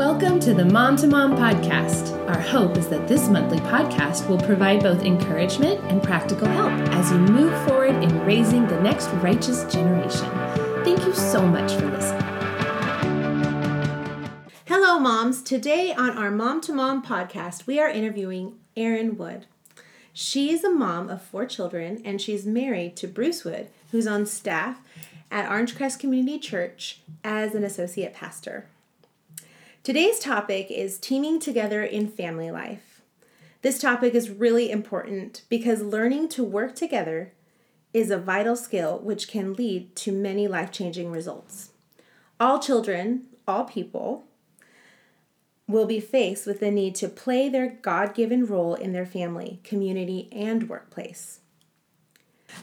Welcome to the Mom to Mom podcast. Our hope is that this monthly podcast will provide both encouragement and practical help as you move forward in raising the next righteous generation. Thank you so much for listening. Hello, moms. Today on our Mom to Mom podcast, we are interviewing Erin Wood. She is a mom of four children and she's married to Bruce Wood, who's on staff at Orange Crest Community Church as an associate pastor. Today's topic is teaming together in family life. This topic is really important because learning to work together is a vital skill which can lead to many life changing results. All children, all people, will be faced with the need to play their God given role in their family, community, and workplace.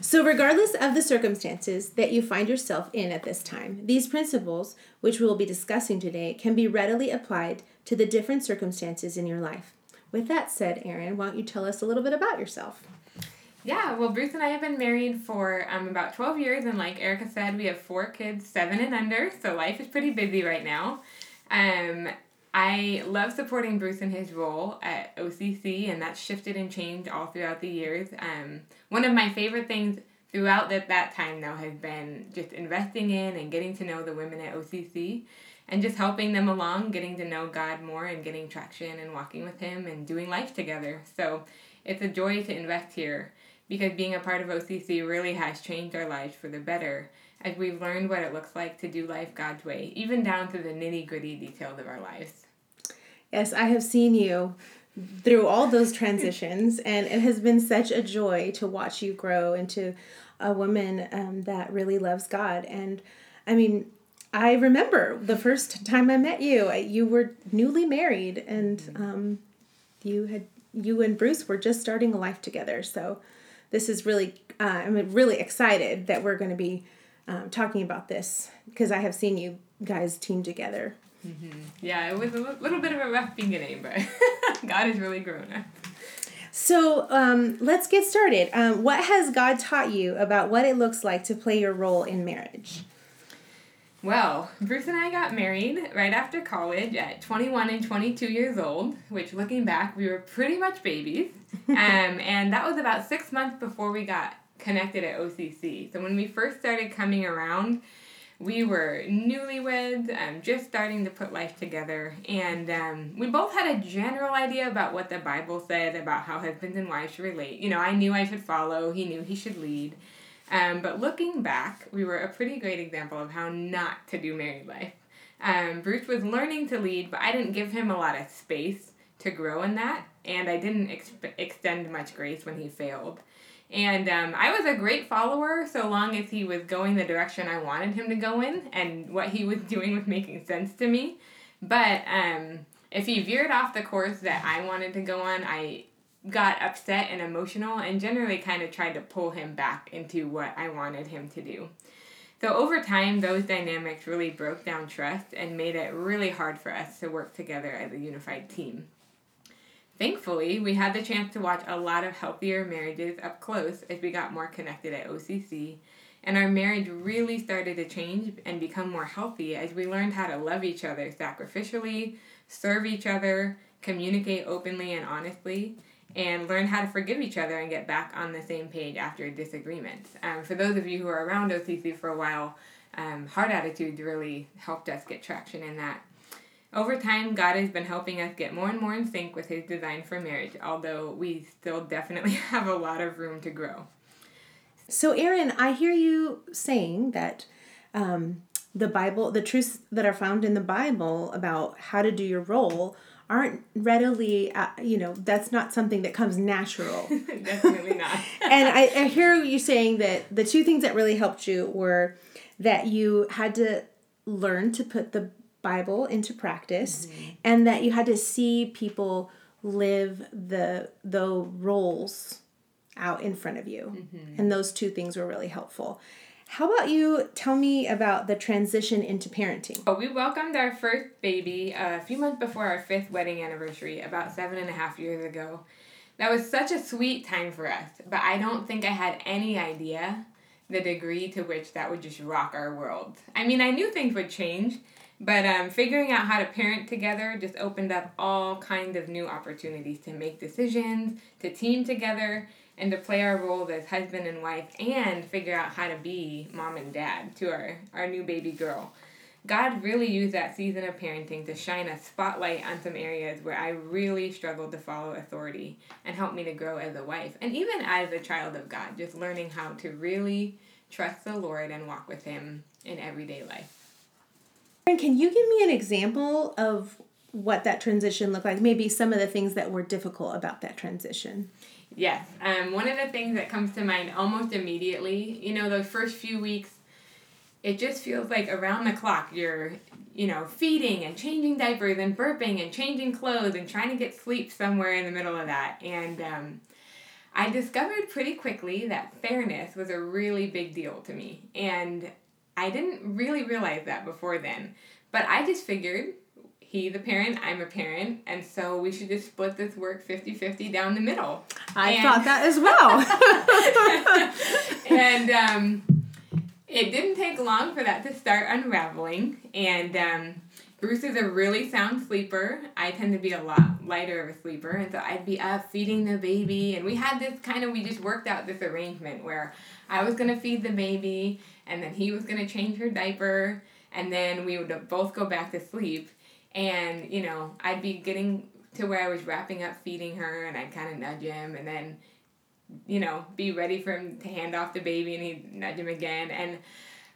So, regardless of the circumstances that you find yourself in at this time, these principles, which we will be discussing today, can be readily applied to the different circumstances in your life. With that said, Erin, why don't you tell us a little bit about yourself? Yeah, well, Bruce and I have been married for um, about 12 years, and like Erica said, we have four kids, seven and under, so life is pretty busy right now. Um, I love supporting Bruce in his role at OCC, and that's shifted and changed all throughout the years. Um, one of my favorite things throughout that, that time, though, has been just investing in and getting to know the women at OCC and just helping them along, getting to know God more and getting traction and walking with Him and doing life together. So it's a joy to invest here because being a part of OCC really has changed our lives for the better as we've learned what it looks like to do life God's way, even down to the nitty gritty details of our lives. Yes, I have seen you through all those transitions, and it has been such a joy to watch you grow into a woman um, that really loves God. And I mean, I remember the first time I met you, you were newly married, and um, you had you and Bruce were just starting a life together. So this is really, uh, I'm really excited that we're going to be um, talking about this because I have seen you guys team together. Mm-hmm. Yeah, it was a little bit of a rough beginning, but God has really grown us. So um, let's get started. Um, what has God taught you about what it looks like to play your role in marriage? Well, Bruce and I got married right after college at 21 and 22 years old, which looking back, we were pretty much babies. um, and that was about six months before we got connected at OCC. So when we first started coming around, we were newlyweds, um, just starting to put life together, and um, we both had a general idea about what the Bible said about how husbands and wives should relate. You know, I knew I should follow, he knew he should lead. Um, but looking back, we were a pretty great example of how not to do married life. Um, Bruce was learning to lead, but I didn't give him a lot of space to grow in that, and I didn't ex- extend much grace when he failed. And um, I was a great follower so long as he was going the direction I wanted him to go in and what he was doing was making sense to me. But um, if he veered off the course that I wanted to go on, I got upset and emotional and generally kind of tried to pull him back into what I wanted him to do. So over time, those dynamics really broke down trust and made it really hard for us to work together as a unified team. Thankfully, we had the chance to watch a lot of healthier marriages up close as we got more connected at OCC, and our marriage really started to change and become more healthy as we learned how to love each other sacrificially, serve each other, communicate openly and honestly, and learn how to forgive each other and get back on the same page after disagreements. Um, for those of you who are around OCC for a while, um, Heart Attitudes really helped us get traction in that. Over time, God has been helping us get more and more in sync with His design for marriage, although we still definitely have a lot of room to grow. So, Erin, I hear you saying that um, the Bible, the truths that are found in the Bible about how to do your role, aren't readily, uh, you know, that's not something that comes natural. Definitely not. and I, I hear you saying that the two things that really helped you were that you had to learn to put the Bible into practice mm-hmm. and that you had to see people live the the roles out in front of you. Mm-hmm. And those two things were really helpful. How about you tell me about the transition into parenting? Oh, we welcomed our first baby a few months before our fifth wedding anniversary, about seven and a half years ago. That was such a sweet time for us, but I don't think I had any idea the degree to which that would just rock our world. I mean, I knew things would change, But um, figuring out how to parent together just opened up all kinds of new opportunities to make decisions, to team together, and to play our roles as husband and wife, and figure out how to be mom and dad to our, our new baby girl. God really used that season of parenting to shine a spotlight on some areas where I really struggled to follow authority and help me to grow as a wife and even as a child of God, just learning how to really trust the Lord and walk with Him in everyday life. Can you give me an example of what that transition looked like? Maybe some of the things that were difficult about that transition. Yes. Um, one of the things that comes to mind almost immediately, you know, those first few weeks, it just feels like around the clock you're, you know, feeding and changing diapers and burping and changing clothes and trying to get sleep somewhere in the middle of that. And um, I discovered pretty quickly that fairness was a really big deal to me. And I didn't really realize that before then. But I just figured he the parent, I'm a parent, and so we should just split this work 50-50 down the middle. I and, thought that as well. and um, it didn't take long for that to start unraveling. And um, Bruce is a really sound sleeper. I tend to be a lot lighter of a sleeper, and so I'd be up feeding the baby. And we had this kind of, we just worked out this arrangement where I was going to feed the baby, and then he was going to change her diaper, and then we would both go back to sleep and, you know, I'd be getting to where I was wrapping up feeding her and I'd kind of nudge him and then, you know, be ready for him to hand off the baby and he'd nudge him again. And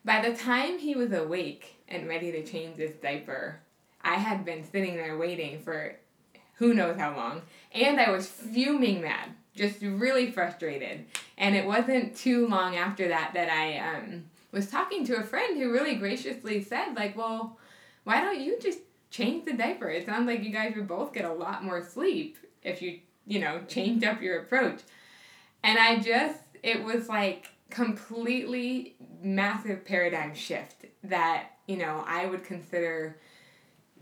by the time he was awake and ready to change his diaper, I had been sitting there waiting for who knows how long. And I was fuming mad, just really frustrated. And it wasn't too long after that that I um, was talking to a friend who really graciously said, like, well, why don't you just change the diaper. It sounds like you guys would both get a lot more sleep if you, you know, changed up your approach. And I just, it was like completely massive paradigm shift that, you know, I would consider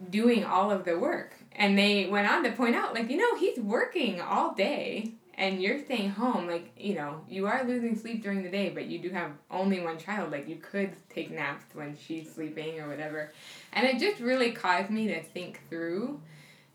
doing all of the work. And they went on to point out, like, you know, he's working all day and you're staying home, like, you know, you are losing sleep during the day, but you do have only one child. Like, you could take naps when she's sleeping or whatever. And it just really caused me to think through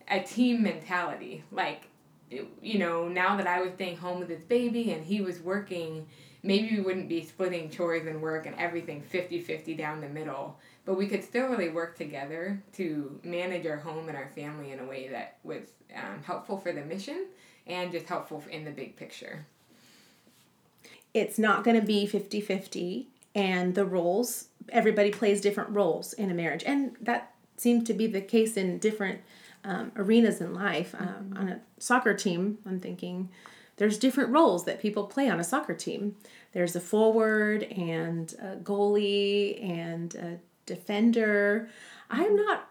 a team mentality. Like, you know, now that I was staying home with this baby and he was working, maybe we wouldn't be splitting chores and work and everything 50 50 down the middle. But we could still really work together to manage our home and our family in a way that was um, helpful for the mission and just helpful in the big picture. It's not going to be 50 50, and the roles, everybody plays different roles in a marriage. And that seems to be the case in different um, arenas in life. Um, on a soccer team, I'm thinking there's different roles that people play on a soccer team. There's a forward and a goalie and a defender. I'm not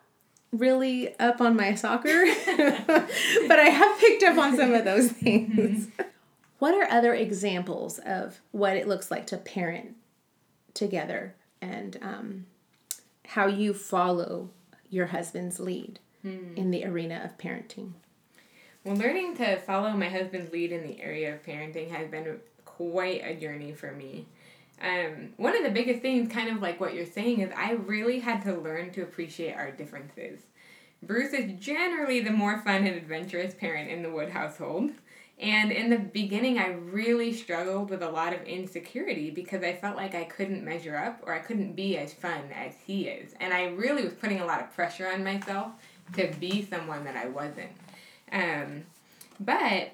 really up on my soccer, but I have picked up on some of those things. What are other examples of what it looks like to parent together and um, how you follow your husband's lead mm. in the arena of parenting? Well, learning to follow my husband's lead in the area of parenting has been quite a journey for me. Um, one of the biggest things, kind of like what you're saying, is I really had to learn to appreciate our differences. Bruce is generally the more fun and adventurous parent in the Wood household. And in the beginning, I really struggled with a lot of insecurity because I felt like I couldn't measure up or I couldn't be as fun as he is. And I really was putting a lot of pressure on myself to be someone that I wasn't. Um, but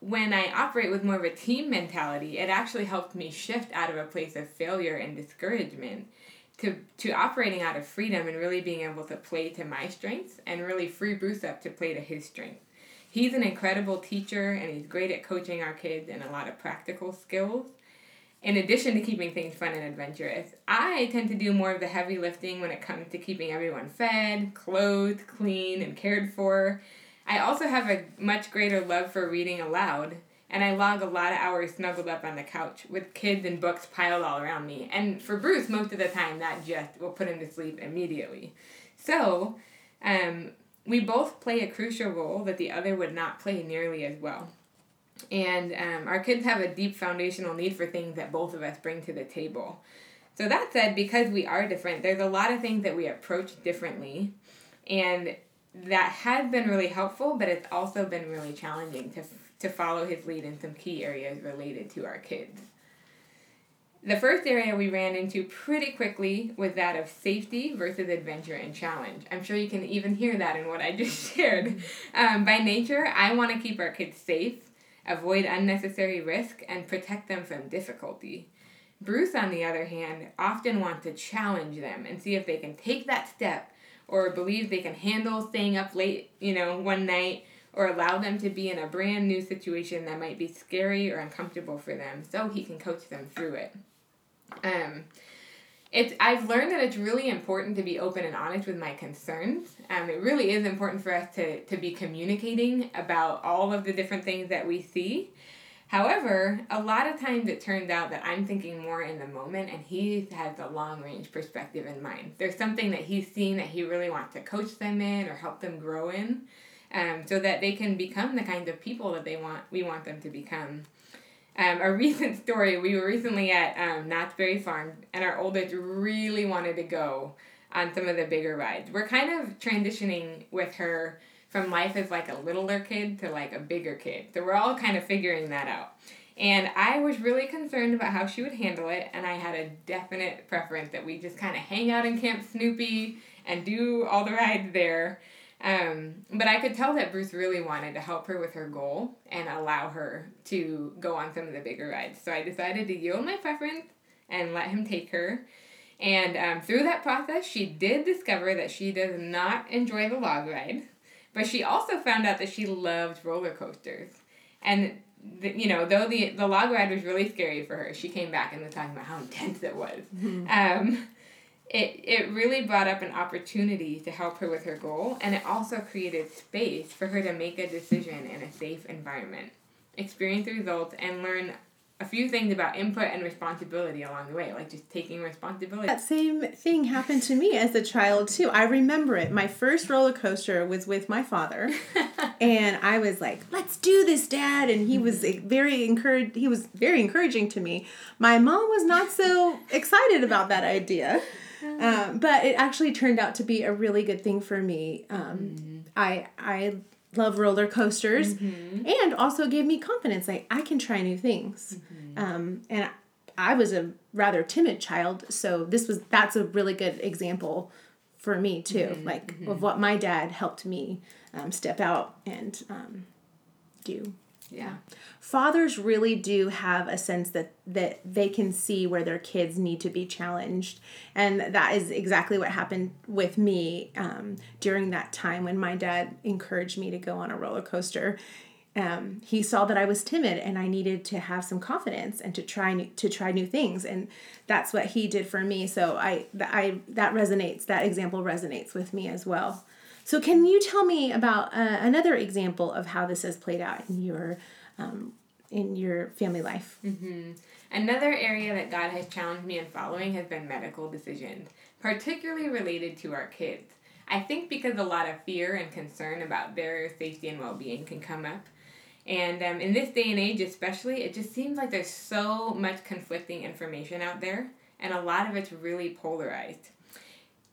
when I operate with more of a team mentality, it actually helped me shift out of a place of failure and discouragement to, to operating out of freedom and really being able to play to my strengths and really free Bruce up to play to his strengths. He's an incredible teacher and he's great at coaching our kids and a lot of practical skills. In addition to keeping things fun and adventurous, I tend to do more of the heavy lifting when it comes to keeping everyone fed, clothed, clean, and cared for I also have a much greater love for reading aloud, and I log a lot of hours snuggled up on the couch with kids and books piled all around me. And for Bruce, most of the time, that just will put him to sleep immediately. So, um, we both play a crucial role that the other would not play nearly as well. And um, our kids have a deep foundational need for things that both of us bring to the table. So that said, because we are different, there's a lot of things that we approach differently. And that has been really helpful, but it's also been really challenging to, to follow his lead in some key areas related to our kids. The first area we ran into pretty quickly was that of safety versus adventure and challenge. I'm sure you can even hear that in what I just shared. Um, by nature, I want to keep our kids safe, avoid unnecessary risk, and protect them from difficulty. Bruce, on the other hand, often wants to challenge them and see if they can take that step or believe they can handle staying up late, you know, one night or allow them to be in a brand new situation that might be scary or uncomfortable for them so he can coach them through it. Um, it's I've learned that it's really important to be open and honest with my concerns. Um, it really is important for us to, to be communicating about all of the different things that we see. However, a lot of times it turns out that I'm thinking more in the moment and he has a long range perspective in mind. There's something that he's seen that he really wants to coach them in or help them grow in um, so that they can become the kind of people that they want we want them to become. Um, a recent story, we were recently at um, Knott's Berry Farm, and our oldest really wanted to go on some of the bigger rides. We're kind of transitioning with her from life as like a littler kid to like a bigger kid. So we're all kind of figuring that out. And I was really concerned about how she would handle it, and I had a definite preference that we just kind of hang out in Camp Snoopy and do all the rides there. Um, but I could tell that Bruce really wanted to help her with her goal and allow her to go on some of the bigger rides. So I decided to yield my preference and let him take her. And um, through that process, she did discover that she does not enjoy the log ride, but she also found out that she loved roller coasters. And the, you know, though the the log ride was really scary for her, she came back and was talking about how intense it was. Mm-hmm. Um, it, it really brought up an opportunity to help her with her goal, and it also created space for her to make a decision in a safe environment, experience the results, and learn a few things about input and responsibility along the way, like just taking responsibility. That same thing happened to me as a child too. I remember it. My first roller coaster was with my father, and I was like, "Let's do this, Dad!" And he was mm-hmm. very encouraged. He was very encouraging to me. My mom was not so excited about that idea. Um, but it actually turned out to be a really good thing for me. Um, mm-hmm. I I love roller coasters, mm-hmm. and also gave me confidence. Like I can try new things. Mm-hmm. Um, and I was a rather timid child, so this was that's a really good example for me too. Mm-hmm. Like of mm-hmm. what my dad helped me um, step out and um, do. Yeah. Fathers really do have a sense that that they can see where their kids need to be challenged, and that is exactly what happened with me um, during that time when my dad encouraged me to go on a roller coaster. Um, he saw that I was timid and I needed to have some confidence and to try new, to try new things, and that's what he did for me. So I I that resonates. That example resonates with me as well. So, can you tell me about uh, another example of how this has played out in your um, in your family life? Mm-hmm. Another area that God has challenged me in following has been medical decisions, particularly related to our kids. I think because a lot of fear and concern about their safety and well being can come up. And um, in this day and age, especially, it just seems like there's so much conflicting information out there, and a lot of it's really polarized.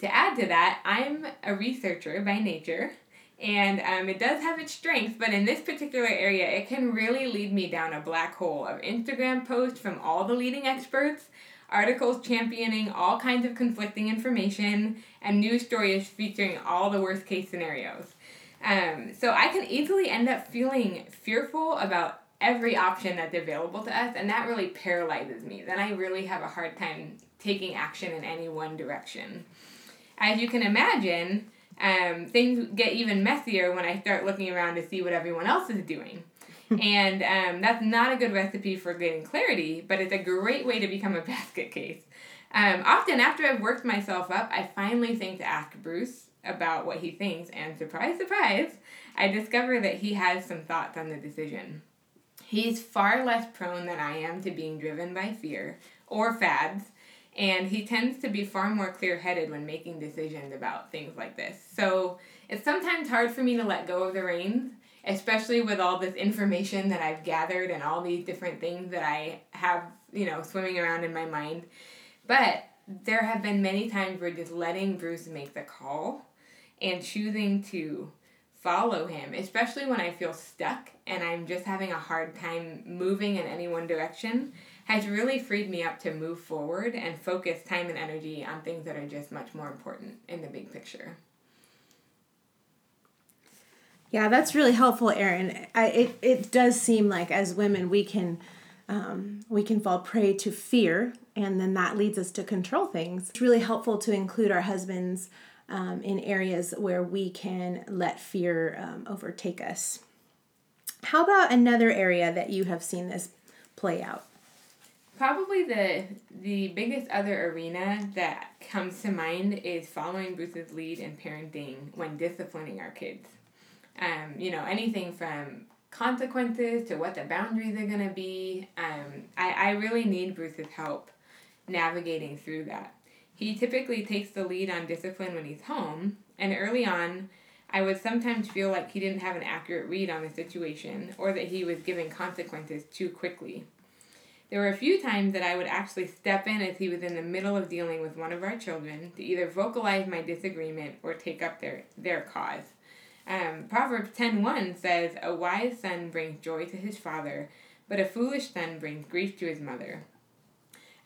To add to that, I'm a researcher by nature, and um, it does have its strengths, but in this particular area, it can really lead me down a black hole of Instagram posts from all the leading experts, articles championing all kinds of conflicting information, and news stories featuring all the worst case scenarios. Um, so I can easily end up feeling fearful about every option that's available to us, and that really paralyzes me. Then I really have a hard time taking action in any one direction as you can imagine, um, things get even messier when I start looking around to see what everyone else is doing. and um, that's not a good recipe for getting clarity, but it's a great way to become a basket case. Um, often, after I've worked myself up, I finally think to ask Bruce about what he thinks, and surprise, surprise, I discover that he has some thoughts on the decision. He's far less prone than I am to being driven by fear or fads, and he tends to be far more clear headed when making decisions about things like this. So it's sometimes hard for me to let go of the reins, especially with all this information that I've gathered and all these different things that I have, you know, swimming around in my mind. But there have been many times where just letting Bruce make the call and choosing to follow him, especially when I feel stuck and I'm just having a hard time moving in any one direction, has really freed me up to move forward and focus time and energy on things that are just much more important in the big picture. Yeah, that's really helpful, Erin. It, it does seem like as women we can um, we can fall prey to fear, and then that leads us to control things. It's really helpful to include our husbands um, in areas where we can let fear um, overtake us. How about another area that you have seen this play out? Probably the the biggest other arena that comes to mind is following Bruce's lead in parenting when disciplining our kids. Um, you know, anything from consequences to what the boundaries are to be. Um, I, I really need Bruce's help navigating through that. He typically takes the lead on discipline when he's home, and early on, I would sometimes feel like he didn't have an accurate read on the situation or that he was giving consequences too quickly. There were a few times that I would actually step in as he was in the middle of dealing with one of our children to either vocalize my disagreement or take up their, their cause. Um, Proverbs 10.1 says, A wise son brings joy to his father, but a foolish son brings grief to his mother.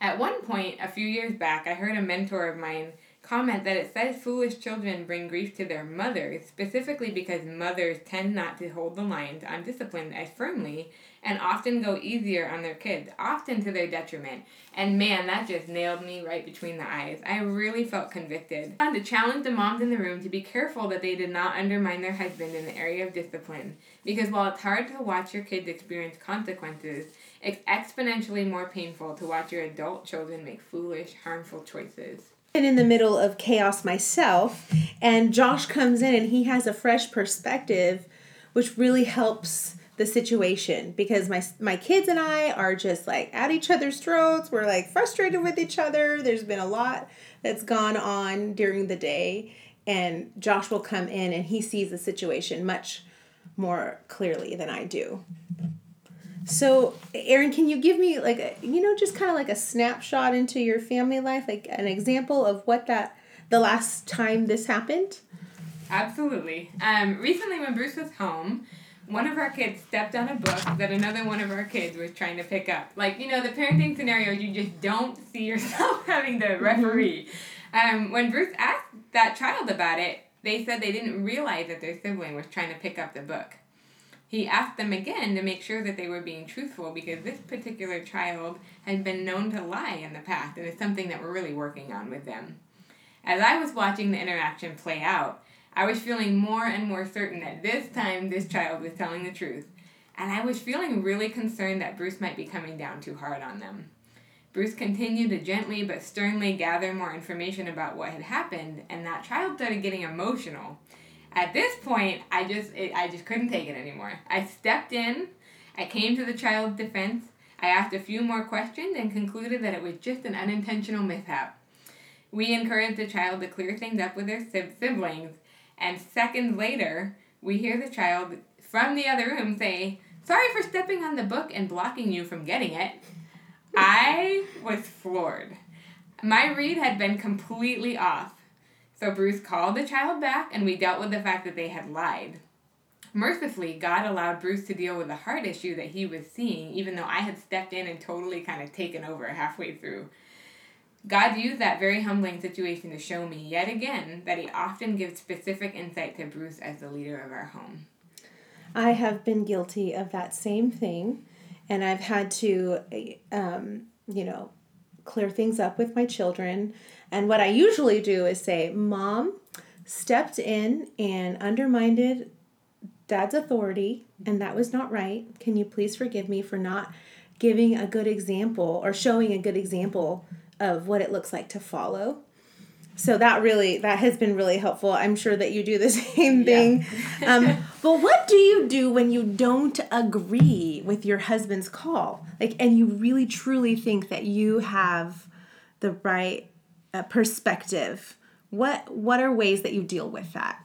At one point, a few years back, I heard a mentor of mine comment that it says foolish children bring grief to their mothers, specifically because mothers tend not to hold the lines on discipline as firmly and often go easier on their kids, often to their detriment. And man, that just nailed me right between the eyes. I really felt convicted. I had to challenge the moms in the room to be careful that they did not undermine their husband in the area of discipline, because while it's hard to watch your kids experience consequences, it's exponentially more painful to watch your adult children make foolish, harmful choices in the middle of chaos myself and Josh comes in and he has a fresh perspective which really helps the situation because my my kids and I are just like at each other's throats. We're like frustrated with each other. There's been a lot that's gone on during the day and Josh will come in and he sees the situation much more clearly than I do. So, Erin, can you give me like a, you know just kind of like a snapshot into your family life, like an example of what that the last time this happened? Absolutely. Um, recently, when Bruce was home, one of our kids stepped on a book that another one of our kids was trying to pick up. Like, you know, the parenting scenarios, you just don't see yourself having the referee. Um, when Bruce asked that child about it, they said they didn't realize that their sibling was trying to pick up the book. He asked them again to make sure that they were being truthful because this particular child had been known to lie in the past, and it's something that we're really working on with them. As I was watching the interaction play out, I was feeling more and more certain that this time this child was telling the truth, and I was feeling really concerned that Bruce might be coming down too hard on them. Bruce continued to gently but sternly gather more information about what had happened, and that child started getting emotional. At this point, I just it, I just couldn't take it anymore. I stepped in, I came to the child's defense. I asked a few more questions and concluded that it was just an unintentional mishap. We encouraged the child to clear things up with their siblings and seconds later, we hear the child from the other room say, Sorry for stepping on the book and blocking you from getting it. I was floored. My read had been completely off. So Bruce called the child back and we dealt with the fact that they had lied. Mercifully, God allowed Bruce to deal with the heart issue that he was seeing, even though I had stepped in and totally kind of taken over halfway through. God used that very humbling situation to show me yet again that He often gives specific insight to Bruce as the leader of our home. I have been guilty of that same thing, and I've had to, um, you know, clear things up with my children. And what I usually do is say, Mom stepped in and undermined dad's authority, and that was not right. Can you please forgive me for not giving a good example or showing a good example of what it looks like to follow so that really that has been really helpful. I'm sure that you do the same thing. Yeah. um, but what do you do when you don't agree with your husband's call? Like and you really truly think that you have the right uh, perspective. What what are ways that you deal with that?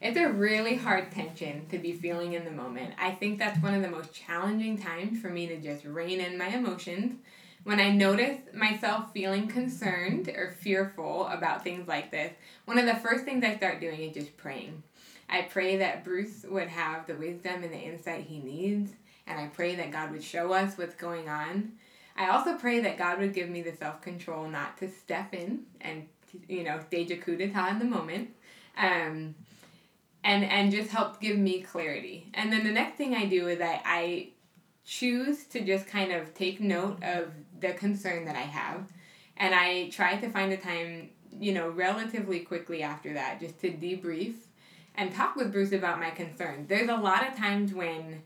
It's a really hard tension to be feeling in the moment. I think that's one of the most challenging times for me to just rein in my emotions when I notice myself feeling concerned or fearful about things like this, one of the first things I start doing is just praying. I pray that Bruce would have the wisdom and the insight he needs, and I pray that God would show us what's going on. I also pray that God would give me the self control not to step in and you know stage a coup d'état in the moment, um, and and just help give me clarity. And then the next thing I do is I I choose to just kind of take note of the concern that I have. And I try to find a time, you know, relatively quickly after that just to debrief and talk with Bruce about my concerns. There's a lot of times when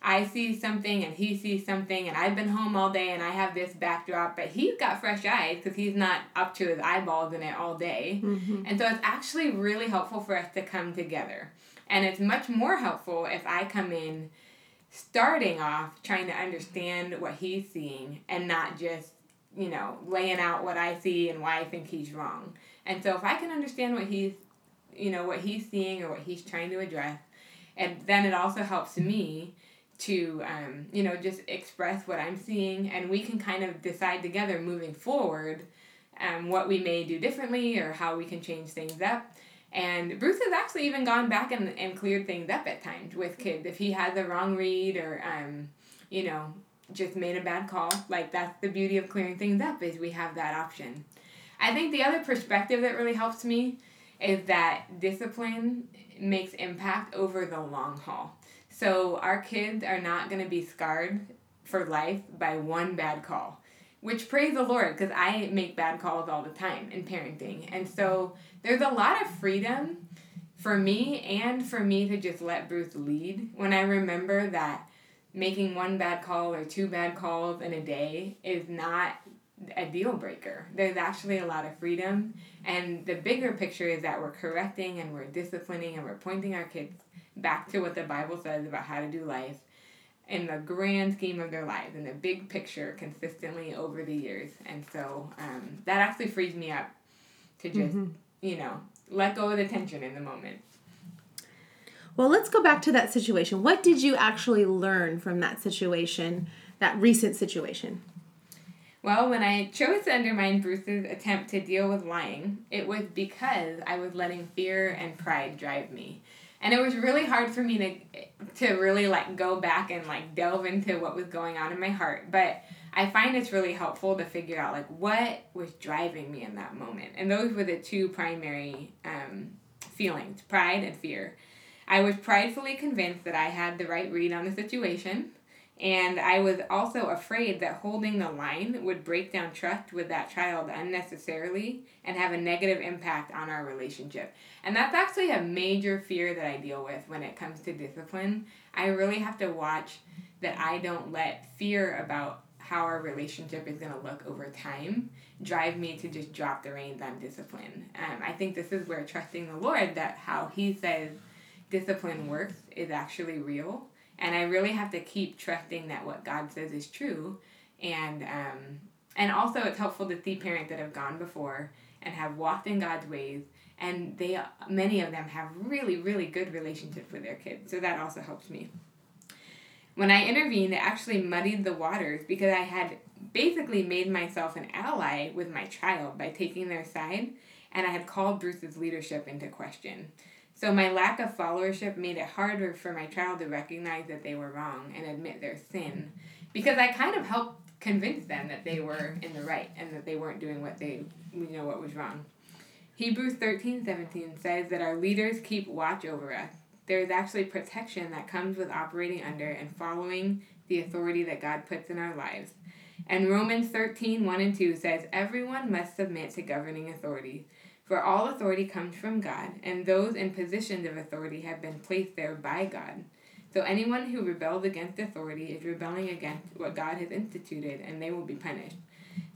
I see something and he sees something and I've been home all day and I have this backdrop, but he's got fresh eyes because he's not up to his eyeballs in it all day. Mm-hmm. And so it's actually really helpful for us to come together. And it's much more helpful if I come in starting off trying to understand what he's seeing and not just, you know, laying out what I see and why I think he's wrong. And so if I can understand what he's, you know, what he's seeing or what he's trying to address, and then it also helps me to, um, you know, just express what I'm seeing and we can kind of decide together moving forward um, what we may do differently or how we can change things up. And Bruce has actually even gone back and, and cleared things up at times with kids. If he had the wrong read or, um, you know, just made a bad call, like that's the beauty of clearing things up is we have that option. I think the other perspective that really helps me is that discipline makes impact over the long haul. So our kids are not going to be scarred for life by one bad call. Which praise the Lord, because I make bad calls all the time in parenting. And so there's a lot of freedom for me and for me to just let Bruce lead when I remember that making one bad call or two bad calls in a day is not a deal breaker. There's actually a lot of freedom. And the bigger picture is that we're correcting and we're disciplining and we're pointing our kids back to what the Bible says about how to do life in the grand scheme of their lives, in the big picture, consistently over the years. And so um, that actually frees me up to just, mm-hmm. you know, let go of the tension in the moment. Well, let's go back to that situation. What did you actually learn from that situation, that recent situation? Well, when I chose to undermine Bruce's attempt to deal with lying, it was because I was letting fear and pride drive me and it was really hard for me to to really like go back and like delve into what was going on in my heart. But i find it's really helpful to figure out like what was driving me in that moment. And those were the two primary um, feelings pride and fear. I was pridefully convinced that i had the right read on the situation and I was also afraid that holding the line would break down trust with that child unnecessarily and have a negative impact on our relationship. And that's actually a major fear that I deal with when it comes to discipline. I really have to watch that I don't let fear about how our relationship is going to look over time drive me to just drop the reins on discipline. Um, I think this is where trusting the Lord that how He says discipline works is actually real and I really have to keep trusting that what God says is true, and um, and also it's helpful to see parents that have gone before and have walked in God's ways, and they many of them have really really good relationships with their kids, so that also helps me. When I intervened, it actually muddied the waters because I had basically made myself an ally with my child by taking their side, and I had called Bruce's leadership into question. So my lack of followership made it harder for my child to recognize that they were wrong and admit their sin because I kind of helped convince them that they were in the right and that they weren't doing what they you know what was wrong. Hebrews 13, 17 says that our leaders keep watch over us. There is actually protection that comes with operating under and following the authority that God puts in our lives. And Romans 13, 1 and 2 says, Everyone must submit to governing authority for all authority comes from God, and those in positions of authority have been placed there by God. So anyone who rebels against authority is rebelling against what God has instituted, and they will be punished.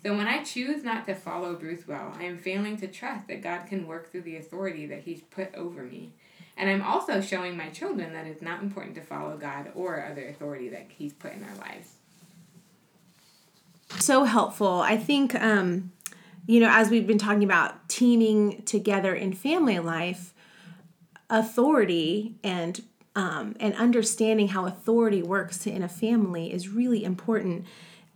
So when I choose not to follow Bruce well, I am failing to trust that God can work through the authority that He's put over me. And I'm also showing my children that it's not important to follow God or other authority that He's put in our lives. So helpful. I think um, you know, as we've been talking about teaming together in family life, authority and um, and understanding how authority works in a family is really important.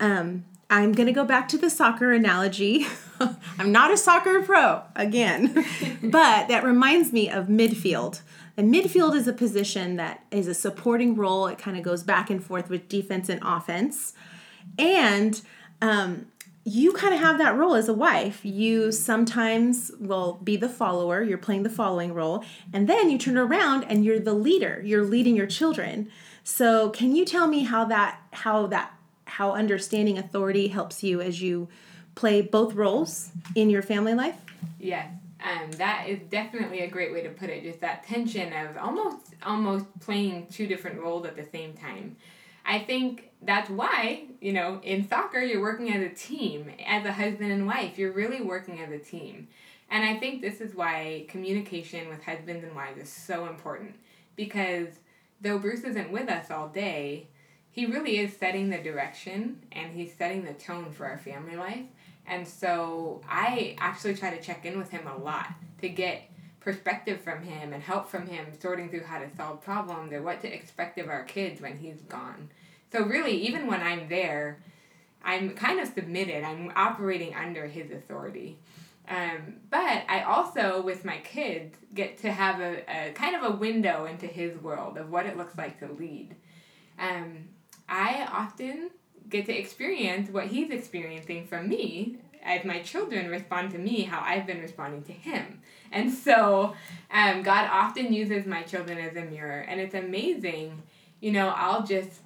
Um, I'm going to go back to the soccer analogy. I'm not a soccer pro again, but that reminds me of midfield. And midfield is a position that is a supporting role. It kind of goes back and forth with defense and offense. And um, you kind of have that role as a wife. You sometimes will be the follower, you're playing the following role, and then you turn around and you're the leader. You're leading your children. So, can you tell me how that how that how understanding authority helps you as you play both roles in your family life? Yes. Um, that is definitely a great way to put it. Just that tension of almost almost playing two different roles at the same time. I think that's why, you know, in soccer, you're working as a team. As a husband and wife, you're really working as a team. And I think this is why communication with husbands and wives is so important. Because though Bruce isn't with us all day, he really is setting the direction and he's setting the tone for our family life. And so I actually try to check in with him a lot to get perspective from him and help from him sorting through how to solve problems or what to expect of our kids when he's gone. So really, even when I'm there, I'm kind of submitted. I'm operating under his authority. Um, but I also, with my kids, get to have a, a kind of a window into his world of what it looks like to lead. Um, I often get to experience what he's experiencing from me as my children respond to me how I've been responding to him. And so um, God often uses my children as a mirror, and it's amazing. You know, I'll just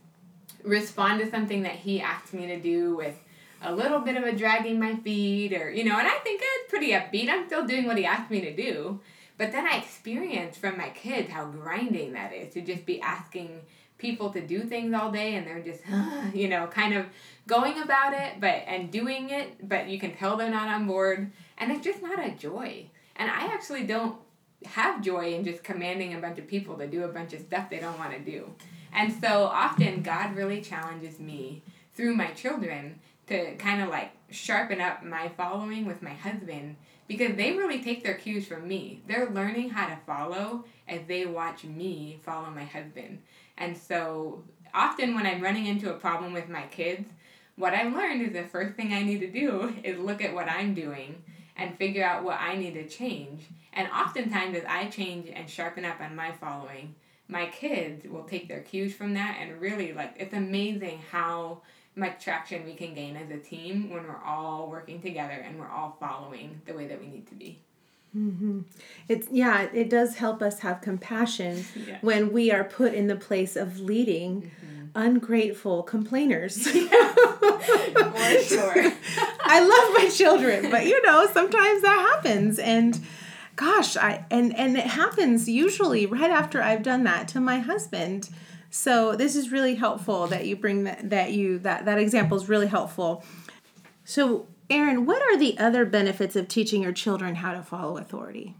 respond to something that he asked me to do with a little bit of a dragging my feet, or, you know, and I think it's pretty upbeat. I'm still doing what he asked me to do. But then I experience from my kids how grinding that is to just be asking people to do things all day and they're just you know kind of going about it but and doing it but you can tell they're not on board and it's just not a joy and i actually don't have joy in just commanding a bunch of people to do a bunch of stuff they don't want to do and so often god really challenges me through my children to kind of like sharpen up my following with my husband because they really take their cues from me they're learning how to follow as they watch me follow my husband and so often when I'm running into a problem with my kids, what I've learned is the first thing I need to do is look at what I'm doing and figure out what I need to change. And oftentimes, as I change and sharpen up on my following, my kids will take their cues from that and really like it's amazing how much traction we can gain as a team when we're all working together and we're all following the way that we need to be. Mm-hmm. It's yeah, it does help us have compassion yeah. when we are put in the place of leading mm-hmm. ungrateful complainers. For sure. I love my children, but you know, sometimes that happens and gosh, I and and it happens usually right after I've done that to my husband. So this is really helpful that you bring that that you that that example is really helpful. So Erin, what are the other benefits of teaching your children how to follow authority?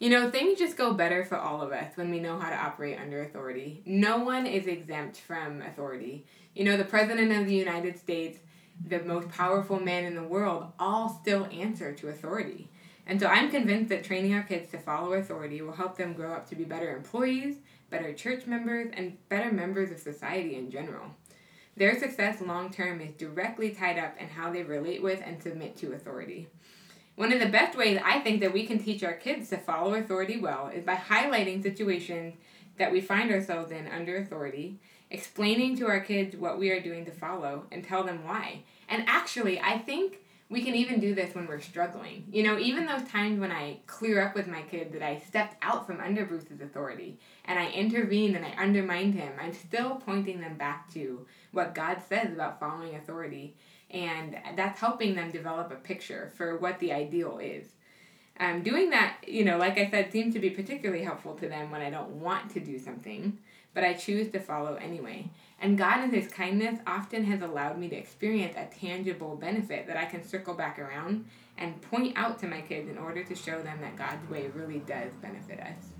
You know, things just go better for all of us when we know how to operate under authority. No one is exempt from authority. You know, the President of the United States, the most powerful man in the world, all still answer to authority. And so I'm convinced that training our kids to follow authority will help them grow up to be better employees, better church members, and better members of society in general. Their success long term is directly tied up in how they relate with and submit to authority. One of the best ways I think that we can teach our kids to follow authority well is by highlighting situations that we find ourselves in under authority, explaining to our kids what we are doing to follow, and tell them why. And actually, I think we can even do this when we're struggling. You know, even those times when I clear up with my kid that I stepped out from under Bruce's authority and I intervened and I undermined him, I'm still pointing them back to what God says about following authority. And that's helping them develop a picture for what the ideal is. Um, doing that, you know, like I said, seems to be particularly helpful to them when I don't want to do something, but I choose to follow anyway. And God, in His kindness, often has allowed me to experience a tangible benefit that I can circle back around and point out to my kids in order to show them that God's way really does benefit us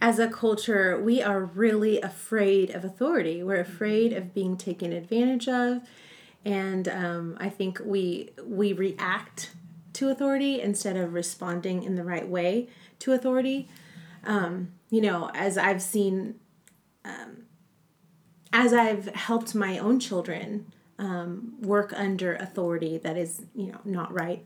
as a culture, we are really afraid of authority. We're afraid of being taken advantage of, and um, I think we we react to authority instead of responding in the right way to authority. Um, you know, as I've seen, um, as I've helped my own children um, work under authority that is you know not right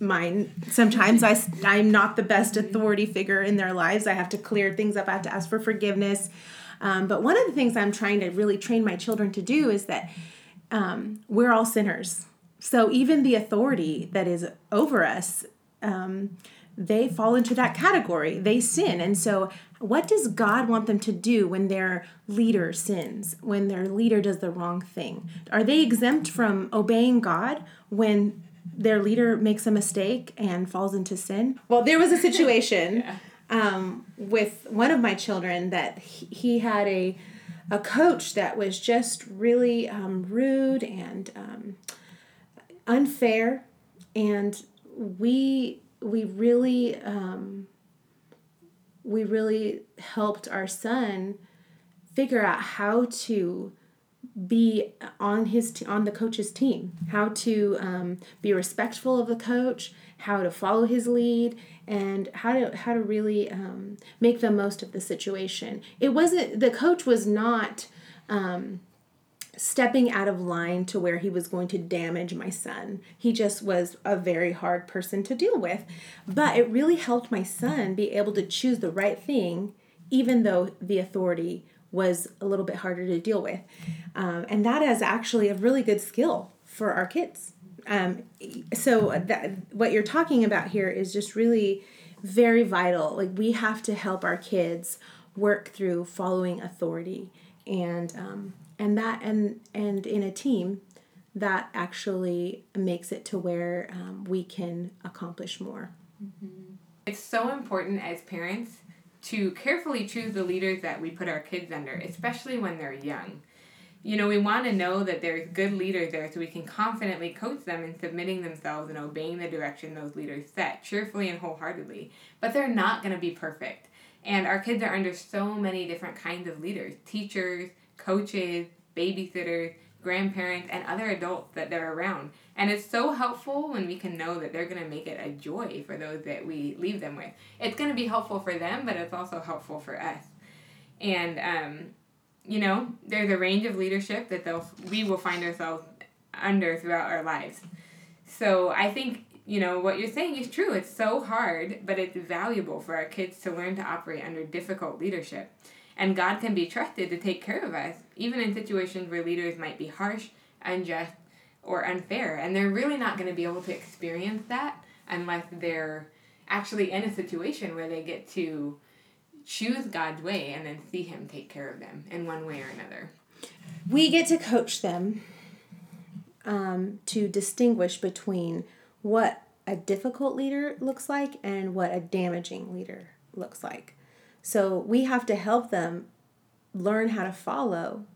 mine. Sometimes i i'm not the best authority figure in their lives. I have to clear things up. I have to ask for forgiveness. Um, but one of the things i'm trying to really train my children to do is that um, we're all sinners. So even the authority that is over us um, they fall into that category. They sin. And so, what does God want them to do when their leader sins, when their leader does the wrong thing? Are they exempt from obeying God when their leader makes a mistake and falls into sin? Well, there was a situation yeah. um, with one of my children that he, he, had a a coach that was just really um, rude and um, unfair, and we we really um, we really helped our son figure out how to be on his t- on the coach's team how to um, be respectful of the coach how to follow his lead and how to how to really um, make the most of the situation. It wasn't the coach was not um, stepping out of line to where he was going to damage my son. He just was a very hard person to deal with. But it really helped my son be able to choose the right thing, even though the authority was a little bit harder to deal with. Um, and that is actually a really good skill for our kids. Um, so that what you're talking about here is just really very vital. Like we have to help our kids work through following authority and um, and that and and in a team that actually makes it to where um, we can accomplish more. Mm-hmm. it's so important as parents to carefully choose the leaders that we put our kids under especially when they're young. You know we want to know that there's good leaders there so we can confidently coach them in submitting themselves and obeying the direction those leaders set cheerfully and wholeheartedly. But they're not going to be perfect. And our kids are under so many different kinds of leaders teachers coaches, babysitters, grandparents, and other adults that they're around. And it's so helpful when we can know that they're going to make it a joy for those that we leave them with. It's going to be helpful for them, but it's also helpful for us. And, um, you know, there's a range of leadership that they'll, we will find ourselves under throughout our lives. So I think, you know, what you're saying is true. It's so hard, but it's valuable for our kids to learn to operate under difficult leadership. And God can be trusted to take care of us, even in situations where leaders might be harsh, unjust, or unfair. And they're really not going to be able to experience that unless they're actually in a situation where they get to choose God's way and then see Him take care of them in one way or another. We get to coach them um, to distinguish between what a difficult leader looks like and what a damaging leader looks like. So we have to help them learn how to follow.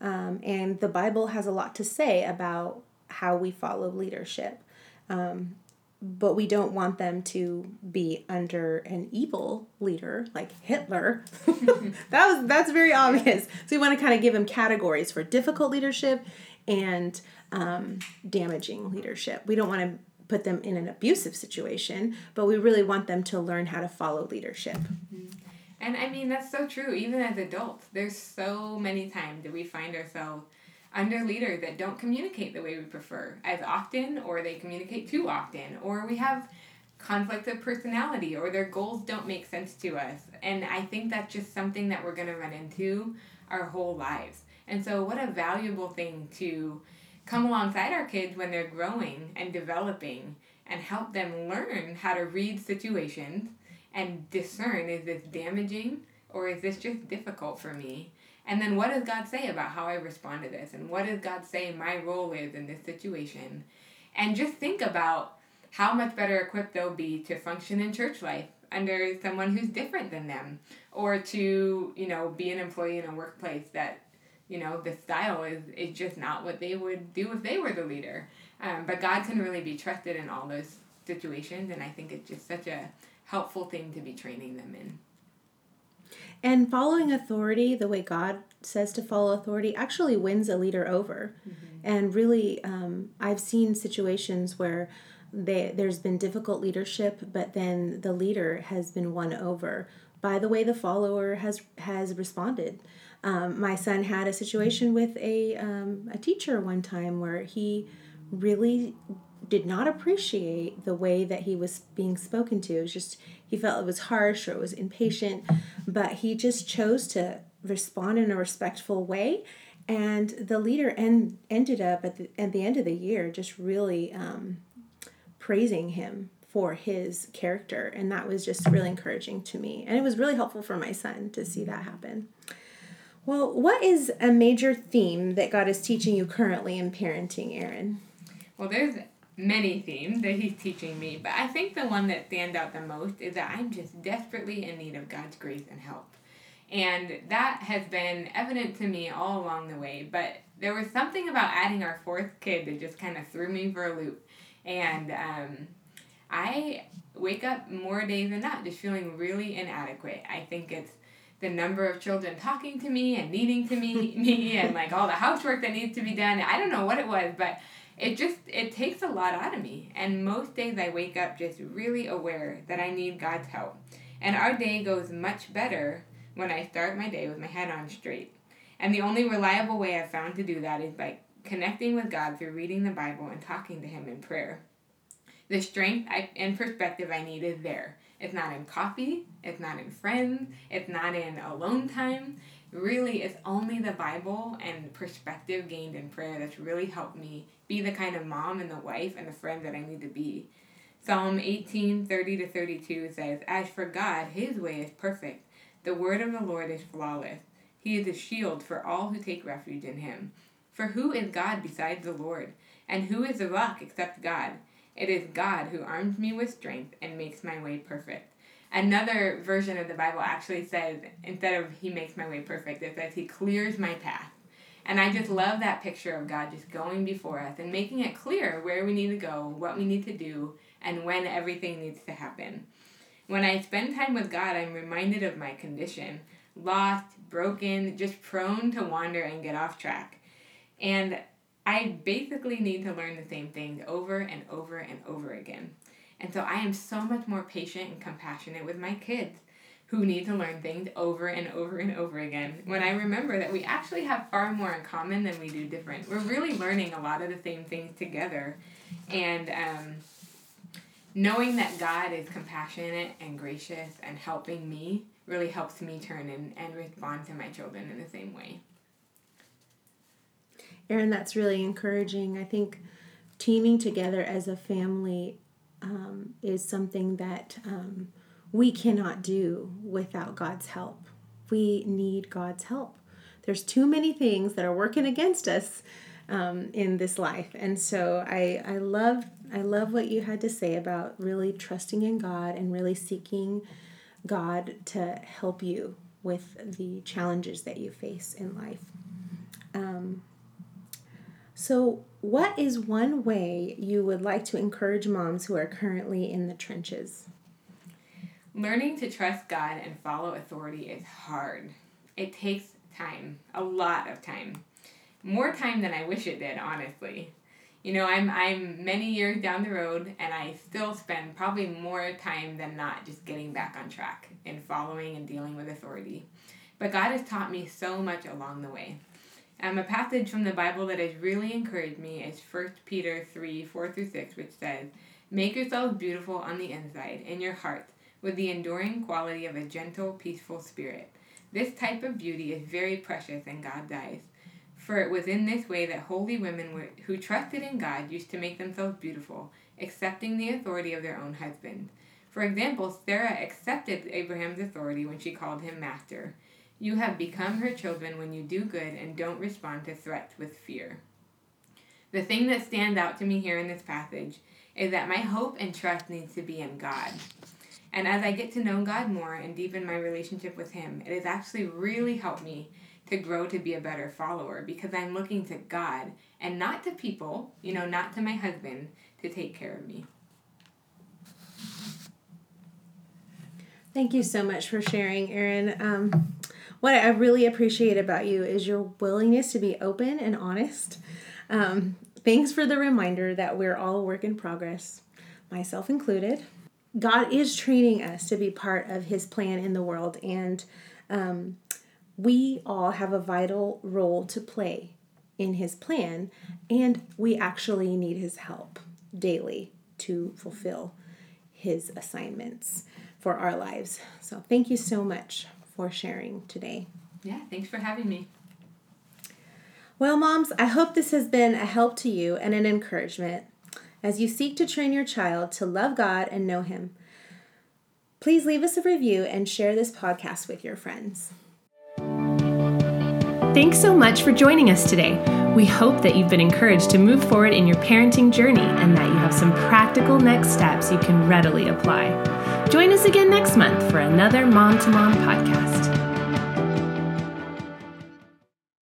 Um, and the Bible has a lot to say about how we follow leadership. Um, but we don't want them to be under an evil leader like Hitler. that was that's very obvious. So we want to kind of give them categories for difficult leadership and um, damaging leadership. We don't want to put them in an abusive situation, but we really want them to learn how to follow leadership. Mm-hmm. And I mean, that's so true. Even as adults, there's so many times that we find ourselves under leaders that don't communicate the way we prefer as often, or they communicate too often, or we have conflict of personality, or their goals don't make sense to us. And I think that's just something that we're going to run into our whole lives. And so, what a valuable thing to come alongside our kids when they're growing and developing and help them learn how to read situations and discern is this damaging or is this just difficult for me? And then what does God say about how I respond to this? And what does God say my role is in this situation? And just think about how much better equipped they'll be to function in church life under someone who's different than them or to, you know, be an employee in a workplace that, you know, the style is, is just not what they would do if they were the leader. Um, but God can really be trusted in all those situations, and I think it's just such a helpful thing to be training them in. And following authority the way God says to follow authority actually wins a leader over. Mm-hmm. And really, um, I've seen situations where they, there's been difficult leadership, but then the leader has been won over by the way the follower has has responded. Um, my son had a situation with a um, a teacher one time where he really did not appreciate the way that he was being spoken to. It was just he felt it was harsh or it was impatient, but he just chose to respond in a respectful way. And the leader en- ended up at the, at the end of the year just really um, praising him for his character. And that was just really encouraging to me. And it was really helpful for my son to see that happen. Well, what is a major theme that God is teaching you currently in parenting, Erin? Well, there's many themes that he's teaching me, but I think the one that stands out the most is that I'm just desperately in need of God's grace and help. And that has been evident to me all along the way, but there was something about adding our fourth kid that just kind of threw me for a loop. And um, I wake up more days than not just feeling really inadequate. I think it's the number of children talking to me and needing to me, me and like all the housework that needs to be done. I don't know what it was, but it just it takes a lot out of me. And most days i wake up just really aware that i need god's help. And our day goes much better when i start my day with my head on straight. And the only reliable way i've found to do that is by connecting with god through reading the bible and talking to him in prayer. The strength I, and perspective i need is there. It's not in coffee it's not in friends it's not in alone time. Really it's only the Bible and perspective gained in prayer that's really helped me be the kind of mom and the wife and the friend that I need to be. Psalm 18, 30 to 32 says, As for God, his way is perfect. The word of the Lord is flawless. He is a shield for all who take refuge in him. For who is God besides the Lord? And who is the rock except God? It is God who arms me with strength and makes my way perfect. Another version of the Bible actually says, instead of He makes my way perfect, it says He clears my path. And I just love that picture of God just going before us and making it clear where we need to go, what we need to do, and when everything needs to happen. When I spend time with God, I'm reminded of my condition lost, broken, just prone to wander and get off track. And I basically need to learn the same things over and over and over again. And so I am so much more patient and compassionate with my kids who need to learn things over and over and over again when I remember that we actually have far more in common than we do different. We're really learning a lot of the same things together. And um, knowing that God is compassionate and gracious and helping me really helps me turn and, and respond to my children in the same way. Erin, that's really encouraging. I think teaming together as a family um, is something that um, we cannot do without God's help. We need God's help. There's too many things that are working against us um, in this life, and so I I love I love what you had to say about really trusting in God and really seeking God to help you with the challenges that you face in life. Um, so, what is one way you would like to encourage moms who are currently in the trenches? Learning to trust God and follow authority is hard. It takes time, a lot of time. More time than I wish it did, honestly. You know, I'm I'm many years down the road and I still spend probably more time than not just getting back on track and following and dealing with authority. But God has taught me so much along the way. Um, a passage from the Bible that has really encouraged me is 1 Peter 3 4 through 6, which says, Make yourselves beautiful on the inside, in your hearts, with the enduring quality of a gentle, peaceful spirit. This type of beauty is very precious in God's eyes. For it was in this way that holy women were, who trusted in God used to make themselves beautiful, accepting the authority of their own husbands. For example, Sarah accepted Abraham's authority when she called him master. You have become her children when you do good and don't respond to threats with fear. The thing that stands out to me here in this passage is that my hope and trust needs to be in God. And as I get to know God more and deepen my relationship with Him, it has actually really helped me to grow to be a better follower because I'm looking to God and not to people, you know, not to my husband, to take care of me. Thank you so much for sharing, Erin. Um, what I really appreciate about you is your willingness to be open and honest. Um, thanks for the reminder that we're all a work in progress, myself included. God is training us to be part of His plan in the world, and um, we all have a vital role to play in His plan, and we actually need His help daily to fulfill His assignments for our lives. So, thank you so much for sharing today. Yeah, thanks for having me. Well, moms, I hope this has been a help to you and an encouragement as you seek to train your child to love God and know Him. Please leave us a review and share this podcast with your friends. Thanks so much for joining us today. We hope that you've been encouraged to move forward in your parenting journey and that you have some practical next steps you can readily apply. Join us again next month for another Mom to Mom podcast.